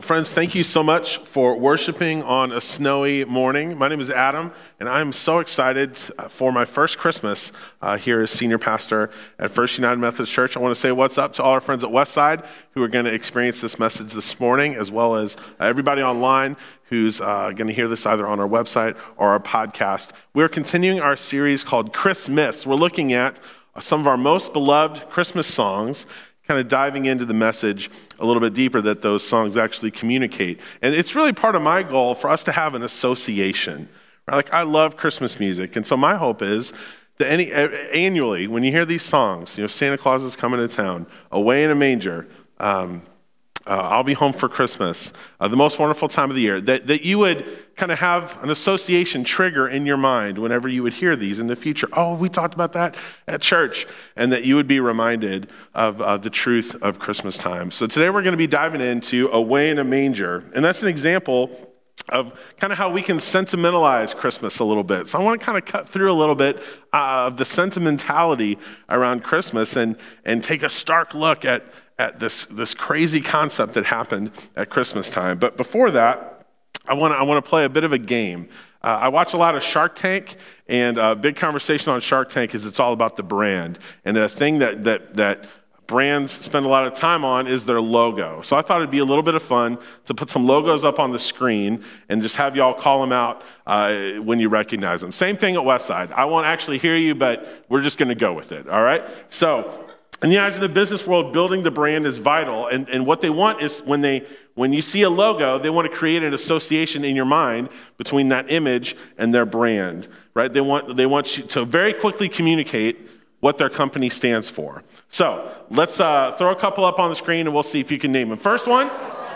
Friends, thank you so much for worshiping on a snowy morning. My name is Adam, and I'm so excited for my first Christmas uh, here as senior pastor at First United Methodist Church. I want to say what's up to all our friends at Westside who are going to experience this message this morning, as well as uh, everybody online who's uh, going to hear this either on our website or our podcast. We're continuing our series called Christmas. We're looking at some of our most beloved Christmas songs kind of diving into the message a little bit deeper that those songs actually communicate. And it's really part of my goal for us to have an association. Right? Like, I love Christmas music. And so my hope is that any, annually, when you hear these songs, you know, Santa Claus is coming to town, Away in a Manger, um, uh, I'll be home for Christmas, uh, the most wonderful time of the year, that, that you would kind of have an association trigger in your mind whenever you would hear these in the future. Oh, we talked about that at church, and that you would be reminded of uh, the truth of Christmas time. So today we're going to be diving into Away in a Manger, and that's an example of kind of how we can sentimentalize Christmas a little bit. So I want to kind of cut through a little bit uh, of the sentimentality around Christmas and, and take a stark look at, at this, this crazy concept that happened at Christmas time. But before that, I want to I want to play a bit of a game. Uh, I watch a lot of Shark Tank, and a big conversation on Shark Tank is it's all about the brand. And the thing that, that, that brands spend a lot of time on is their logo. So I thought it'd be a little bit of fun to put some logos up on the screen and just have y'all call them out uh, when you recognize them. Same thing at Westside. I won't actually hear you, but we're just going to go with it, all right? So in the eyes of the business world, building the brand is vital. And, and what they want is when, they, when you see a logo, they want to create an association in your mind between that image and their brand, right? They want, they want you to very quickly communicate what their company stands for. So let's uh, throw a couple up on the screen and we'll see if you can name them. First one?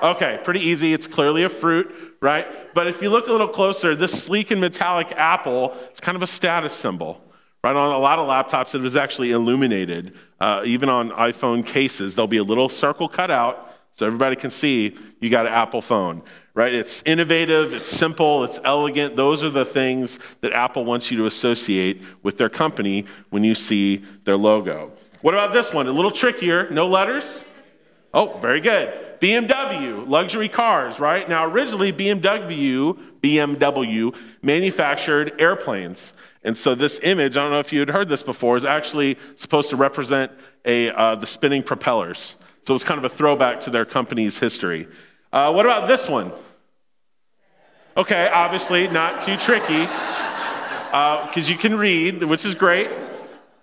Okay, pretty easy. It's clearly a fruit, right? But if you look a little closer, this sleek and metallic apple is kind of a status symbol. Right on a lot of laptops, it was actually illuminated. Uh, even on iPhone cases, there'll be a little circle cut out so everybody can see you got an Apple phone. Right? It's innovative, it's simple, it's elegant. Those are the things that Apple wants you to associate with their company when you see their logo. What about this one? A little trickier. No letters? Oh, very good. BMW, luxury cars, right? Now, originally, BMW, BMW manufactured airplanes. And so this image, I don't know if you had heard this before, is actually supposed to represent a, uh, the spinning propellers. So it's kind of a throwback to their company's history. Uh, what about this one? Okay, obviously not too tricky because uh, you can read, which is great.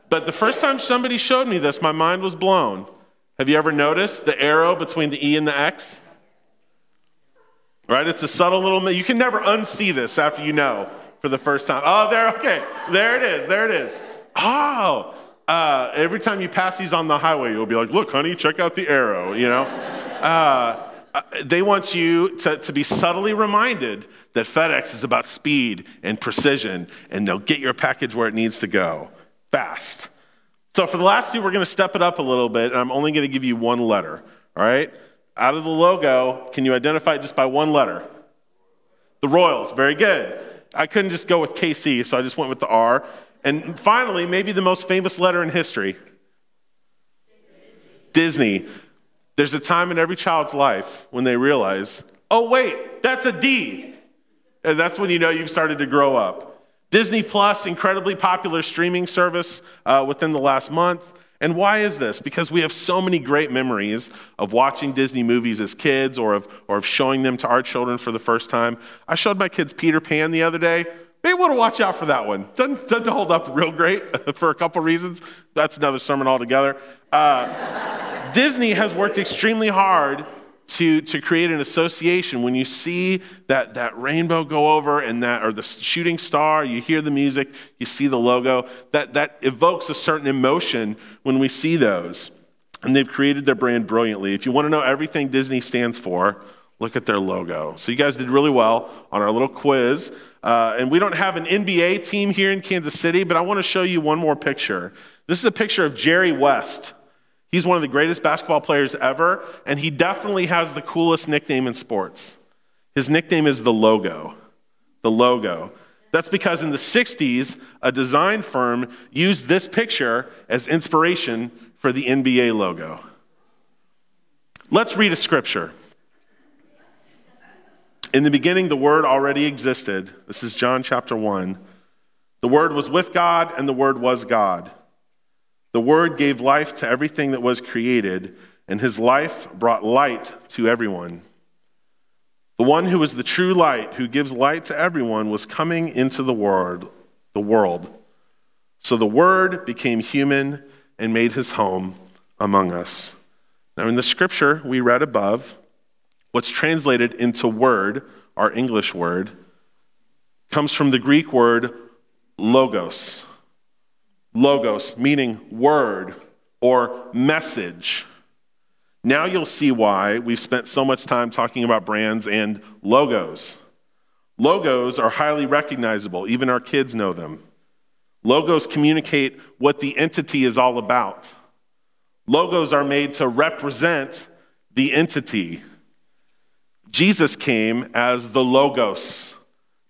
But the first time somebody showed me this, my mind was blown. Have you ever noticed the arrow between the E and the X? Right? It's a subtle little, you can never unsee this after you know for the first time. Oh, there, okay. There it is. There it is. Oh, uh, every time you pass these on the highway, you'll be like, look, honey, check out the arrow, you know? Uh, uh, they want you to, to be subtly reminded that FedEx is about speed and precision, and they'll get your package where it needs to go fast. So, for the last two, we're going to step it up a little bit, and I'm only going to give you one letter, all right? Out of the logo, can you identify it just by one letter? The Royals, very good. I couldn't just go with KC, so I just went with the R. And finally, maybe the most famous letter in history Disney. There's a time in every child's life when they realize, oh, wait, that's a D. And that's when you know you've started to grow up. Disney Plus, incredibly popular streaming service uh, within the last month. And why is this? Because we have so many great memories of watching Disney movies as kids or of, or of showing them to our children for the first time. I showed my kids Peter Pan the other day. May want to watch out for that one. Doesn't, doesn't hold up real great for a couple reasons. That's another sermon altogether. Uh, Disney has worked extremely hard to, to create an association. When you see that, that rainbow go over and that, or the shooting star, you hear the music, you see the logo, that, that evokes a certain emotion when we see those. And they've created their brand brilliantly. If you want to know everything Disney stands for, look at their logo. So you guys did really well on our little quiz. Uh, and we don't have an NBA team here in Kansas City, but I want to show you one more picture. This is a picture of Jerry West. He's one of the greatest basketball players ever, and he definitely has the coolest nickname in sports. His nickname is the logo. The logo. That's because in the 60s, a design firm used this picture as inspiration for the NBA logo. Let's read a scripture. In the beginning, the Word already existed. This is John chapter 1. The Word was with God, and the Word was God. The Word gave life to everything that was created, and his life brought light to everyone. The one who is the true light, who gives light to everyone, was coming into the world, the world. So the Word became human and made his home among us. Now, in the scripture we read above, what's translated into word, our English word, comes from the Greek word logos. Logos, meaning word or message. Now you'll see why we've spent so much time talking about brands and logos. Logos are highly recognizable, even our kids know them. Logos communicate what the entity is all about. Logos are made to represent the entity. Jesus came as the Logos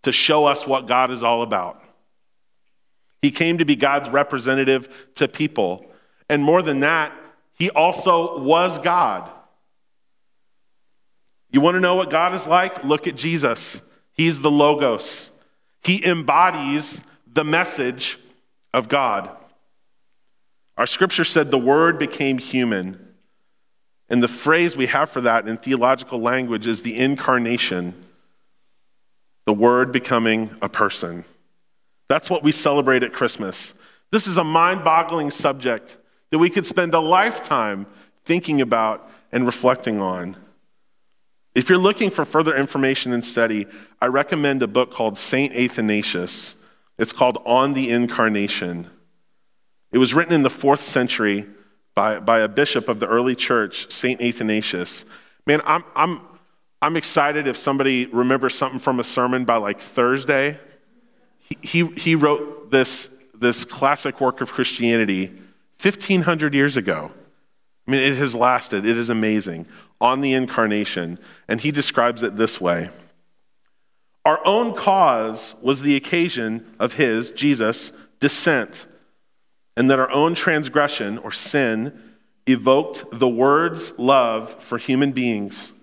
to show us what God is all about. He came to be God's representative to people. And more than that, he also was God. You want to know what God is like? Look at Jesus. He's the Logos, he embodies the message of God. Our scripture said the Word became human. And the phrase we have for that in theological language is the incarnation, the Word becoming a person. That's what we celebrate at Christmas. This is a mind boggling subject that we could spend a lifetime thinking about and reflecting on. If you're looking for further information and study, I recommend a book called St. Athanasius. It's called On the Incarnation. It was written in the fourth century by, by a bishop of the early church, St. Athanasius. Man, I'm, I'm, I'm excited if somebody remembers something from a sermon by like Thursday. He, he, wrote this, this classic work of Christianity 1,500 years ago. I mean, it has lasted. It is amazing. On the incarnation. And he describes it this way Our own cause was the occasion of his, Jesus, descent and that our own transgression or sin evoked the Word's love for human beings,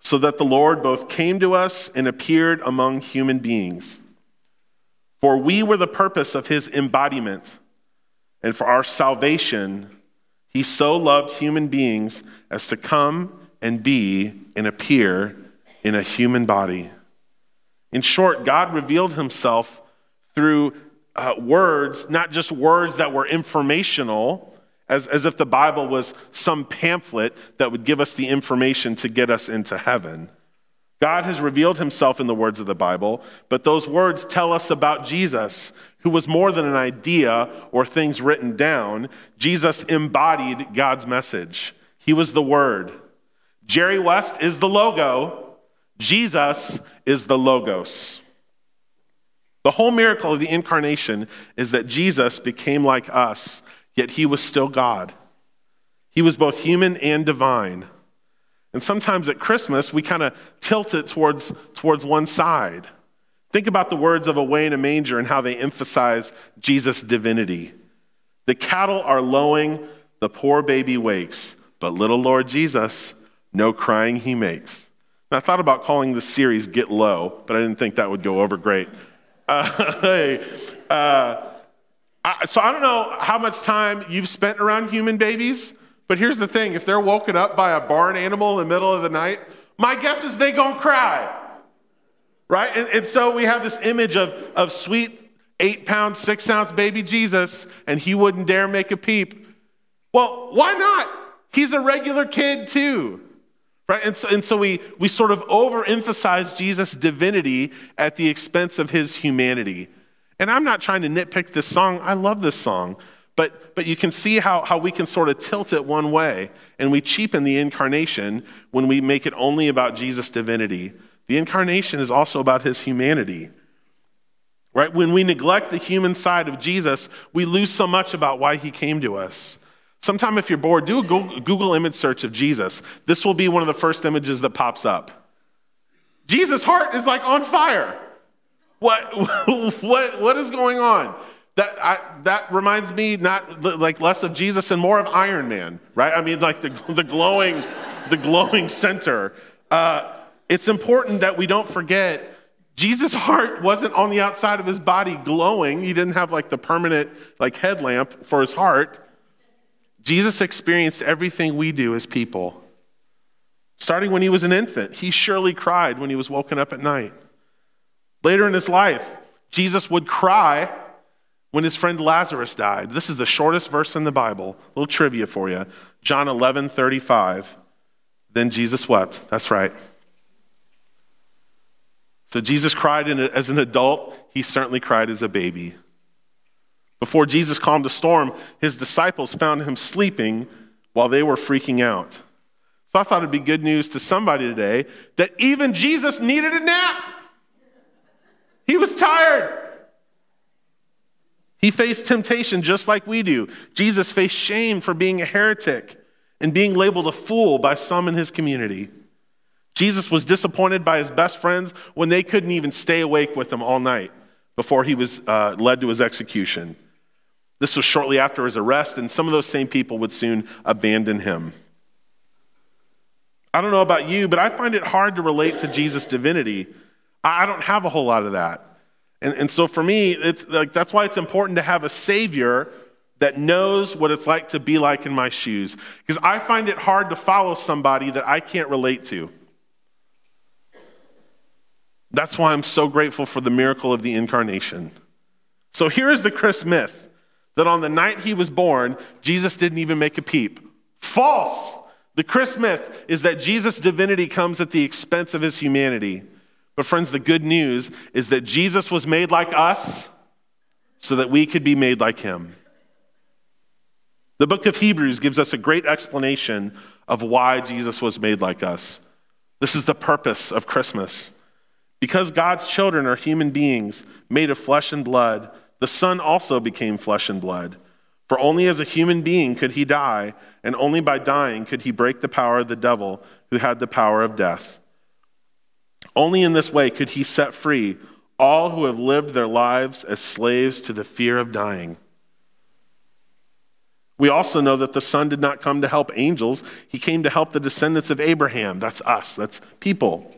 so that the Lord both came to us and appeared among human beings. For we were the purpose of his embodiment, and for our salvation, he so loved human beings as to come and be and appear in a human body. In short, God revealed himself through uh, words, not just words that were informational, as, as if the Bible was some pamphlet that would give us the information to get us into heaven. God has revealed himself in the words of the Bible, but those words tell us about Jesus, who was more than an idea or things written down. Jesus embodied God's message, he was the Word. Jerry West is the logo, Jesus is the logos. The whole miracle of the incarnation is that Jesus became like us, yet he was still God. He was both human and divine. And sometimes at Christmas, we kind of tilt it towards, towards one side. Think about the words of Away in a Manger and how they emphasize Jesus' divinity. The cattle are lowing, the poor baby wakes, but little Lord Jesus, no crying he makes. Now, I thought about calling this series Get Low, but I didn't think that would go over great. Uh, uh, I, so I don't know how much time you've spent around human babies, but here's the thing: if they're woken up by a barn animal in the middle of the night, my guess is they gonna cry, right? And, and so we have this image of of sweet eight pound, six ounce baby Jesus, and he wouldn't dare make a peep. Well, why not? He's a regular kid too. Right? And so, and so we, we sort of overemphasize Jesus' divinity at the expense of his humanity. And I'm not trying to nitpick this song. I love this song. But, but you can see how, how we can sort of tilt it one way and we cheapen the incarnation when we make it only about Jesus' divinity. The incarnation is also about his humanity. Right? When we neglect the human side of Jesus, we lose so much about why he came to us. Sometime, if you're bored, do a Google image search of Jesus. This will be one of the first images that pops up. Jesus' heart is like on fire. What, what, what is going on? That, I, that reminds me not like less of Jesus and more of Iron Man, right? I mean, like the, the glowing, the glowing center. Uh, it's important that we don't forget Jesus' heart wasn't on the outside of his body glowing. He didn't have like the permanent like headlamp for his heart. Jesus experienced everything we do as people. Starting when he was an infant, he surely cried when he was woken up at night. Later in his life, Jesus would cry when his friend Lazarus died. This is the shortest verse in the Bible. A little trivia for you. John 11, 35. Then Jesus wept. That's right. So Jesus cried as an adult. He certainly cried as a baby. Before Jesus calmed the storm, his disciples found him sleeping while they were freaking out. So I thought it'd be good news to somebody today that even Jesus needed a nap. He was tired. He faced temptation just like we do. Jesus faced shame for being a heretic and being labeled a fool by some in his community. Jesus was disappointed by his best friends when they couldn't even stay awake with him all night before he was uh, led to his execution. This was shortly after his arrest, and some of those same people would soon abandon him. I don't know about you, but I find it hard to relate to Jesus' divinity. I don't have a whole lot of that. And, and so for me, it's like, that's why it's important to have a Savior that knows what it's like to be like in my shoes. Because I find it hard to follow somebody that I can't relate to. That's why I'm so grateful for the miracle of the incarnation. So here is the Christmyth that on the night he was born, Jesus didn't even make a peep. False! The Christmyth is that Jesus' divinity comes at the expense of his humanity. But, friends, the good news is that Jesus was made like us so that we could be made like him. The book of Hebrews gives us a great explanation of why Jesus was made like us. This is the purpose of Christmas. Because God's children are human beings made of flesh and blood, the Son also became flesh and blood. For only as a human being could he die, and only by dying could he break the power of the devil who had the power of death. Only in this way could he set free all who have lived their lives as slaves to the fear of dying. We also know that the Son did not come to help angels, he came to help the descendants of Abraham. That's us, that's people.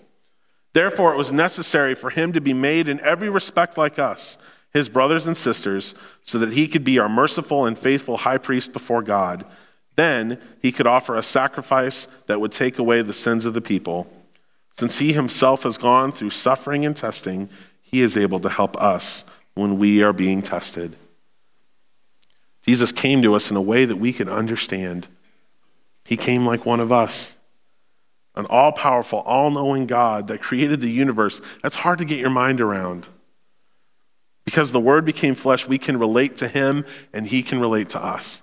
Therefore, it was necessary for him to be made in every respect like us his brothers and sisters, so that he could be our merciful and faithful high priest before God. Then he could offer a sacrifice that would take away the sins of the people. Since he himself has gone through suffering and testing, he is able to help us when we are being tested. Jesus came to us in a way that we can understand. He came like one of us, an all powerful, all knowing God that created the universe. That's hard to get your mind around. Because the Word became flesh, we can relate to Him and He can relate to us.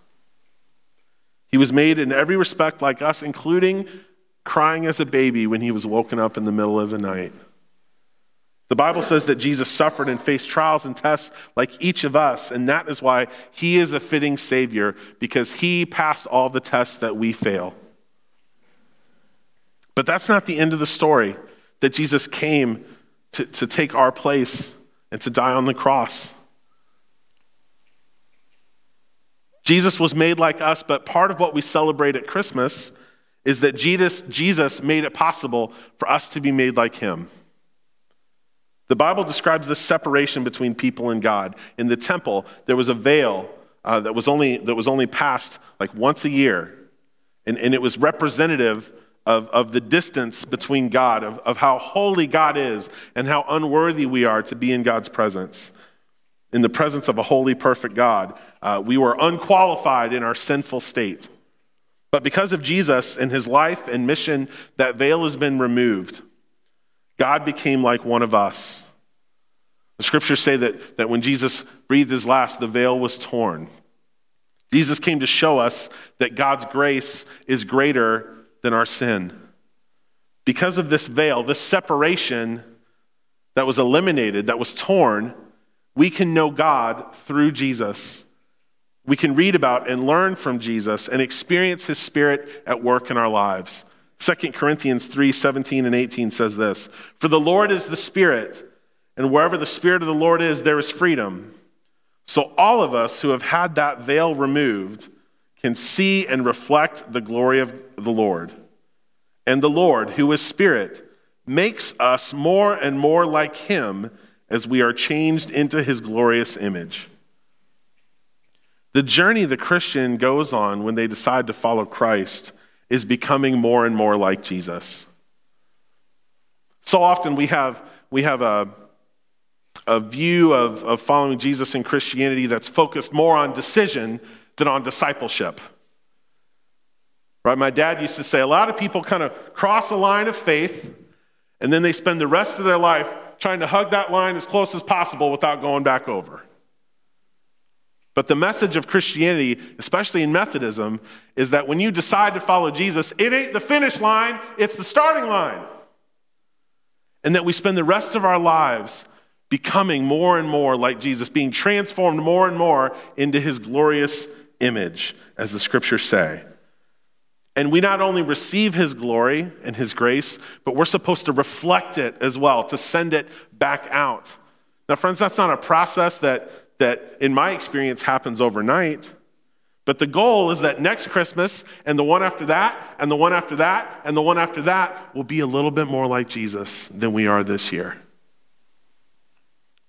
He was made in every respect like us, including crying as a baby when he was woken up in the middle of the night. The Bible says that Jesus suffered and faced trials and tests like each of us, and that is why he is a fitting Savior, because he passed all the tests that we fail. But that's not the end of the story that Jesus came to, to take our place and to die on the cross. Jesus was made like us, but part of what we celebrate at Christmas is that Jesus, Jesus made it possible for us to be made like him. The Bible describes this separation between people and God. In the temple, there was a veil uh, that, was only, that was only passed like once a year, and, and it was representative of, of the distance between God, of, of how holy God is, and how unworthy we are to be in God's presence. In the presence of a holy, perfect God, uh, we were unqualified in our sinful state. But because of Jesus and his life and mission, that veil has been removed. God became like one of us. The scriptures say that, that when Jesus breathed his last, the veil was torn. Jesus came to show us that God's grace is greater than our sin. Because of this veil, this separation that was eliminated, that was torn, we can know God through Jesus. We can read about and learn from Jesus and experience his spirit at work in our lives. 2 Corinthians 3 17 and 18 says this For the Lord is the Spirit, and wherever the Spirit of the Lord is, there is freedom. So all of us who have had that veil removed, can see and reflect the glory of the Lord. And the Lord, who is Spirit, makes us more and more like Him as we are changed into His glorious image. The journey the Christian goes on when they decide to follow Christ is becoming more and more like Jesus. So often we have, we have a, a view of, of following Jesus in Christianity that's focused more on decision than on discipleship. Right? My dad used to say a lot of people kind of cross a line of faith and then they spend the rest of their life trying to hug that line as close as possible without going back over. But the message of Christianity, especially in Methodism, is that when you decide to follow Jesus, it ain't the finish line, it's the starting line. And that we spend the rest of our lives becoming more and more like Jesus, being transformed more and more into his glorious image, as the scriptures say. And we not only receive his glory and his grace, but we're supposed to reflect it as well, to send it back out. Now, friends, that's not a process that, that in my experience, happens overnight. But the goal is that next Christmas and the one after that and the one after that and the one after that will be a little bit more like Jesus than we are this year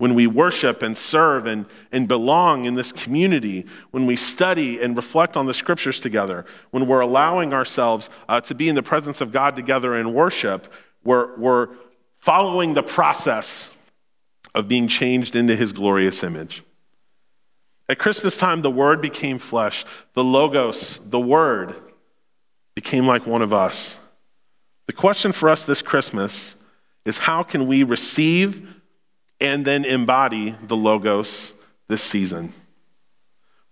when we worship and serve and, and belong in this community, when we study and reflect on the scriptures together, when we're allowing ourselves uh, to be in the presence of God together in worship, we're, we're following the process of being changed into his glorious image. At Christmas time, the Word became flesh. The Logos, the Word, became like one of us. The question for us this Christmas is how can we receive and then embody the Logos this season.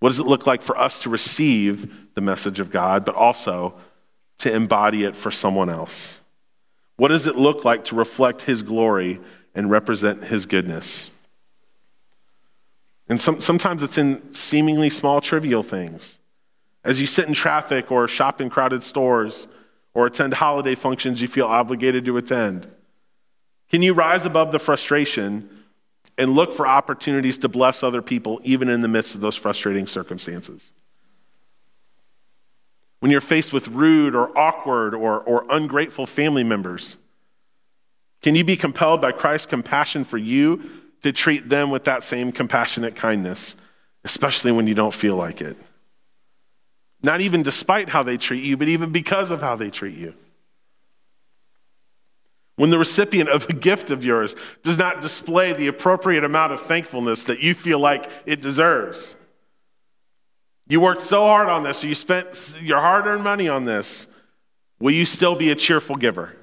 What does it look like for us to receive the message of God, but also to embody it for someone else? What does it look like to reflect His glory and represent His goodness? And some, sometimes it's in seemingly small, trivial things. As you sit in traffic or shop in crowded stores or attend holiday functions you feel obligated to attend, can you rise above the frustration and look for opportunities to bless other people, even in the midst of those frustrating circumstances. When you're faced with rude or awkward or, or ungrateful family members, can you be compelled by Christ's compassion for you to treat them with that same compassionate kindness, especially when you don't feel like it? Not even despite how they treat you, but even because of how they treat you. When the recipient of a gift of yours does not display the appropriate amount of thankfulness that you feel like it deserves. You worked so hard on this, you spent your hard earned money on this. Will you still be a cheerful giver?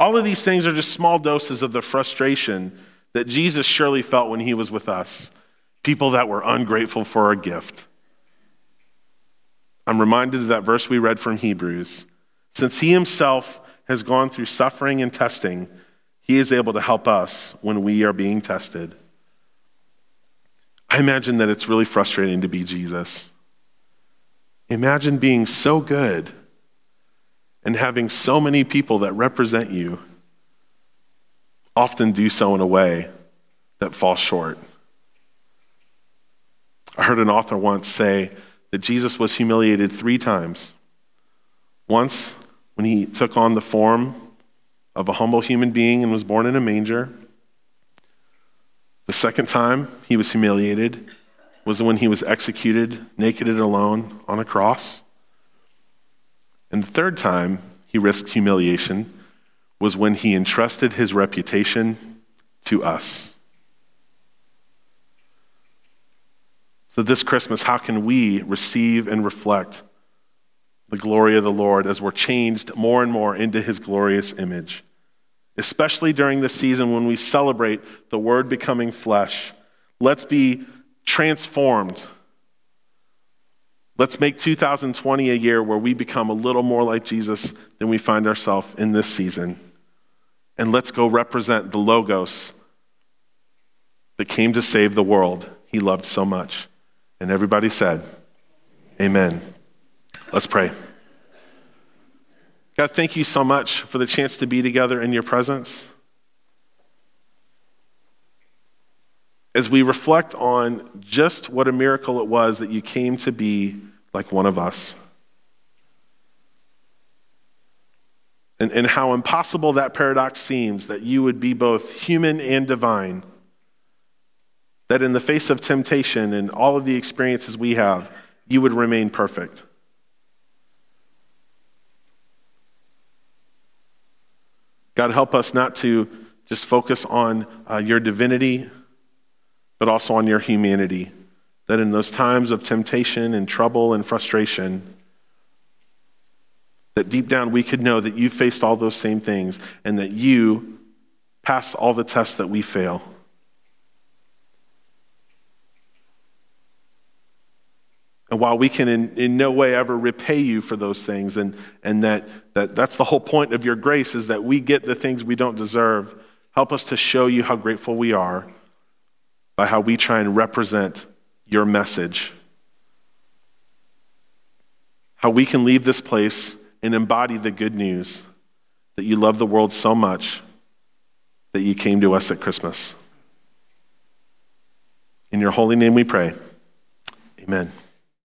All of these things are just small doses of the frustration that Jesus surely felt when he was with us people that were ungrateful for a gift. I'm reminded of that verse we read from Hebrews since he himself has gone through suffering and testing, he is able to help us when we are being tested. I imagine that it's really frustrating to be Jesus. Imagine being so good and having so many people that represent you often do so in a way that falls short. I heard an author once say that Jesus was humiliated three times once, when he took on the form of a humble human being and was born in a manger. The second time he was humiliated was when he was executed naked and alone on a cross. And the third time he risked humiliation was when he entrusted his reputation to us. So, this Christmas, how can we receive and reflect the glory of the Lord as we're changed more and more into his glorious image. Especially during this season when we celebrate the Word becoming flesh. Let's be transformed. Let's make 2020 a year where we become a little more like Jesus than we find ourselves in this season. And let's go represent the Logos that came to save the world he loved so much. And everybody said, Amen. Let's pray. God, thank you so much for the chance to be together in your presence. As we reflect on just what a miracle it was that you came to be like one of us. and, and how impossible that paradox seems that you would be both human and divine. That in the face of temptation and all of the experiences we have, you would remain perfect. God, help us not to just focus on uh, your divinity, but also on your humanity. That in those times of temptation and trouble and frustration, that deep down we could know that you faced all those same things and that you passed all the tests that we fail. And while we can in, in no way ever repay you for those things, and, and that, that that's the whole point of your grace is that we get the things we don't deserve, help us to show you how grateful we are by how we try and represent your message. How we can leave this place and embody the good news that you love the world so much that you came to us at Christmas. In your holy name we pray. Amen.